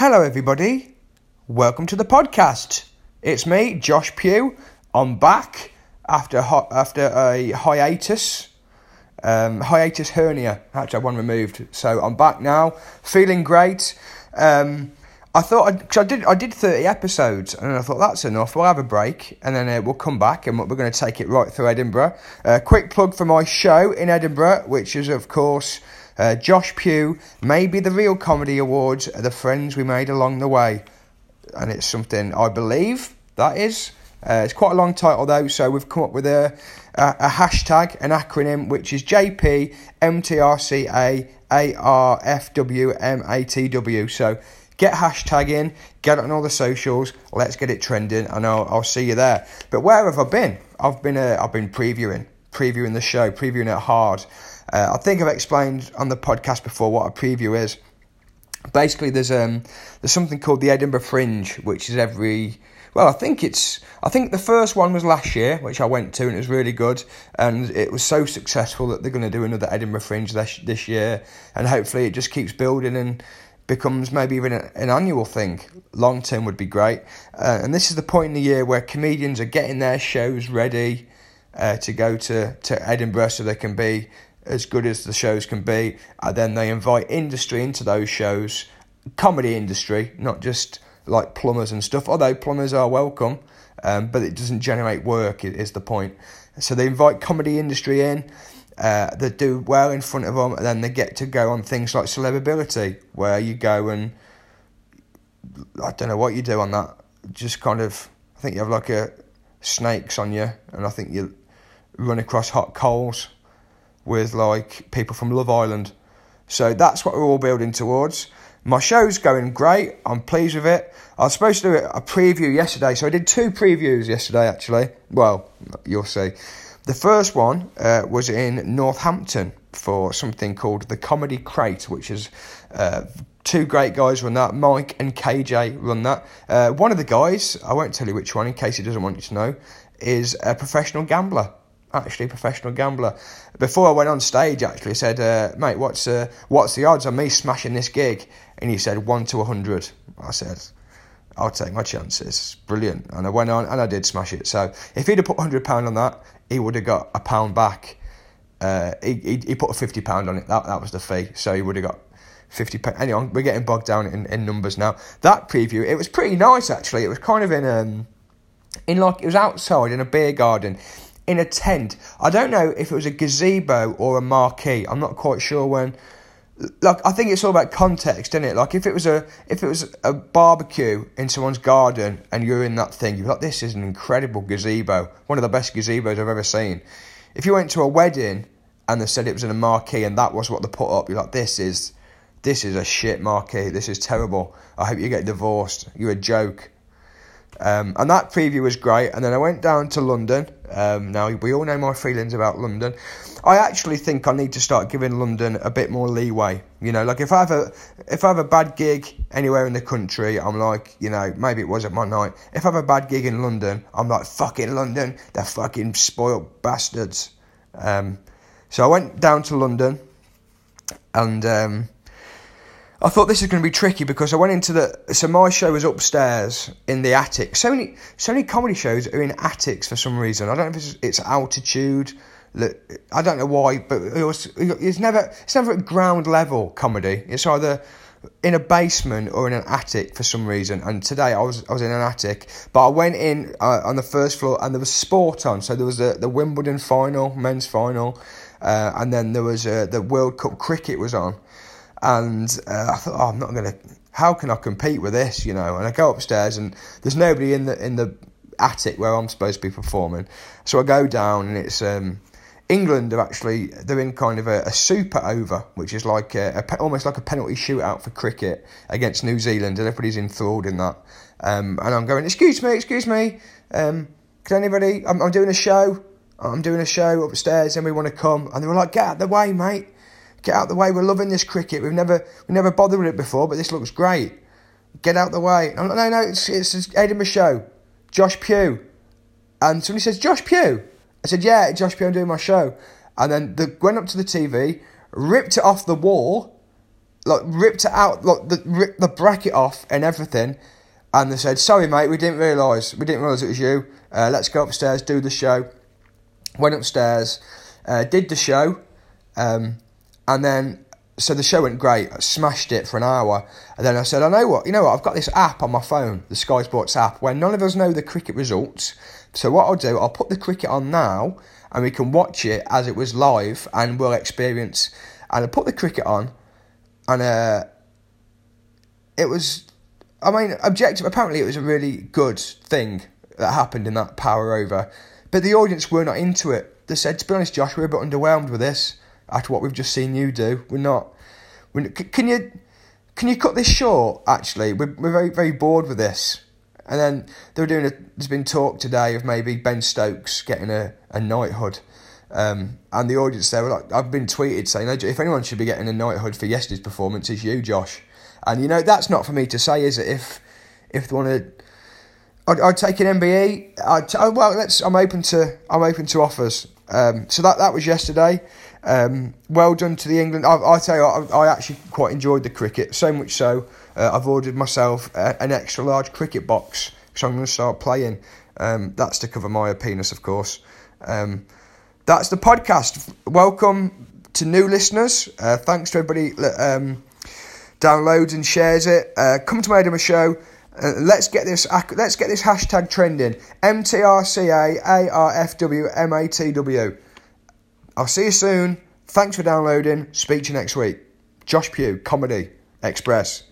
Hello, everybody. Welcome to the podcast. It's me, Josh Pugh. I'm back after ho- after a hiatus, um, hiatus hernia. Actually, I had one removed, so I'm back now, feeling great. Um, I thought I'd, cause I did I did 30 episodes, and I thought that's enough. We'll have a break, and then uh, we'll come back, and we're going to take it right through Edinburgh. Uh, quick plug for my show in Edinburgh, which is of course. Uh, Josh Pugh, maybe the real comedy awards are the friends we made along the way, and it's something I believe that is. Uh, it's quite a long title though, so we've come up with a, a, a hashtag, an acronym, which is JP MTRCA ARFWMATW. So get hashtag in, get on all the socials, let's get it trending, and I'll, I'll see you there. But where have I been? I've been uh, I've been previewing, previewing the show, previewing it hard. Uh, I think I've explained on the podcast before what a preview is. Basically, there's um there's something called the Edinburgh Fringe, which is every well, I think it's I think the first one was last year, which I went to, and it was really good, and it was so successful that they're going to do another Edinburgh Fringe this this year, and hopefully it just keeps building and becomes maybe even an annual thing. Long term would be great, uh, and this is the point in the year where comedians are getting their shows ready uh, to go to to Edinburgh, so they can be as good as the shows can be. And then they invite industry into those shows, comedy industry, not just like plumbers and stuff. Although plumbers are welcome, um, but it doesn't generate work. Is the point. So they invite comedy industry in. Uh, that do well in front of them, and then they get to go on things like Celebrity, where you go and I don't know what you do on that. Just kind of, I think you have like a snakes on you, and I think you run across hot coals with like people from Love Island. So that's what we're all building towards. My show's going great. I'm pleased with it. I was supposed to do a preview yesterday, so I did two previews yesterday actually. Well, you'll see. The first one uh, was in Northampton for something called the Comedy Crate, which is uh, two great guys run that. Mike and KJ run that. Uh, one of the guys, I won't tell you which one in case he doesn't want you to know, is a professional gambler actually a professional gambler. Before I went on stage, actually, I said, uh, "Mate, what's uh, what's the odds on me smashing this gig?" And he said, "One to a hundred." I said, "I'll take my chances." Brilliant, and I went on and I did smash it. So if he'd have put hundred pound on that, he would have got a pound back. Uh, he, he, he put a fifty pound on it. That that was the fee. So he would have got. 50 pounds. Anyway, we're getting bogged down in, in numbers now. That preview, it was pretty nice actually. It was kind of in um in like it was outside in a beer garden in a tent. I don't know if it was a gazebo or a marquee. I'm not quite sure when. Like I think it's all about context, isn't it? Like if it was a if it was a barbecue in someone's garden and you're in that thing, you're like, this is an incredible gazebo, one of the best gazebos I've ever seen. If you went to a wedding and they said it was in a marquee and that was what they put up, you're like, this is this is a shit marquee. This is terrible. I hope you get divorced. You're a joke. Um, and that preview was great. And then I went down to London. Um, now, we all know my feelings about London. I actually think I need to start giving London a bit more leeway. You know, like if I have a if I have a bad gig anywhere in the country, I'm like, you know, maybe it wasn't my night. If I have a bad gig in London, I'm like, fucking London, they're fucking spoiled bastards. Um, so I went down to London, and um, I thought this is going to be tricky because I went into the so my show was upstairs in the attic. So many so many comedy shows are in attics for some reason. I don't know if it's, it's altitude. I don't know why, but it was, it's never it's never at ground level comedy. It's either in a basement or in an attic for some reason. And today I was I was in an attic, but I went in uh, on the first floor and there was sport on. So there was the the Wimbledon final, men's final, uh, and then there was uh, the World Cup cricket was on and uh, I thought, oh, I'm not going to. How can I compete with this? You know, and I go upstairs and there's nobody in the in the attic where I'm supposed to be performing. So I go down and it's um, England are actually they're in kind of a, a super over, which is like a, a, almost like a penalty shootout for cricket against New Zealand, and everybody's enthralled in that. Um, and I'm going, excuse me, excuse me, um, can anybody? I'm, I'm doing a show. I'm doing a show upstairs, and we want to come. And they were like, get out the way, mate. Get out the way. We're loving this cricket. We've never we never bothered with it before, but this looks great. Get out the way. No, no, no. It's it's Edinburgh show. Josh Pugh. And somebody says Josh Pugh. I said yeah, Josh Pugh. I'm doing my show. And then they went up to the TV, ripped it off the wall, like ripped it out, like the ripped the bracket off and everything, and they said, "Sorry, mate, we didn't realise, we didn't realise it was you. Uh, let's go upstairs, do the show." Went upstairs, uh, did the show, um, and then so the show went great. I smashed it for an hour, and then I said, "I know what, you know what? I've got this app on my phone, the Sky Sports app, where none of us know the cricket results. So what I'll do, I'll put the cricket on now." And we can watch it as it was live, and we'll experience. And I put the cricket on, and uh, it was. I mean, objective. Apparently, it was a really good thing that happened in that power over, but the audience were not into it. They said, "To be honest, Josh, we're a bit underwhelmed with this after what we've just seen you do. We're not. We're, can you can you cut this short? Actually, we're we're very very bored with this." And then they were doing a. There's been talk today of maybe Ben Stokes getting a, a knighthood. Um, and the audience there were like, I've been tweeted saying, if anyone should be getting a knighthood for yesterday's performance, it's you, Josh. And you know that's not for me to say, is it? If if they want to, I'd, I'd take an MBE. I'd, oh, well, let's. I'm open to. I'm open to offers. Um, so that that was yesterday. Um, well done to the England. I, I tell you, I, I, actually quite enjoyed the cricket. So much so, uh, I've ordered myself a, an extra large cricket box, which I'm going to start playing. Um, that's to cover my penis, of course. Um, that's the podcast. Welcome to new listeners. Uh, thanks to everybody that um, downloads and shares it. Uh, come to my Edinburgh show. Uh, let's get this. Let's get this hashtag trending. MTRCA I'll see you soon. Thanks for downloading. Speak to you next week. Josh Pugh, Comedy Express.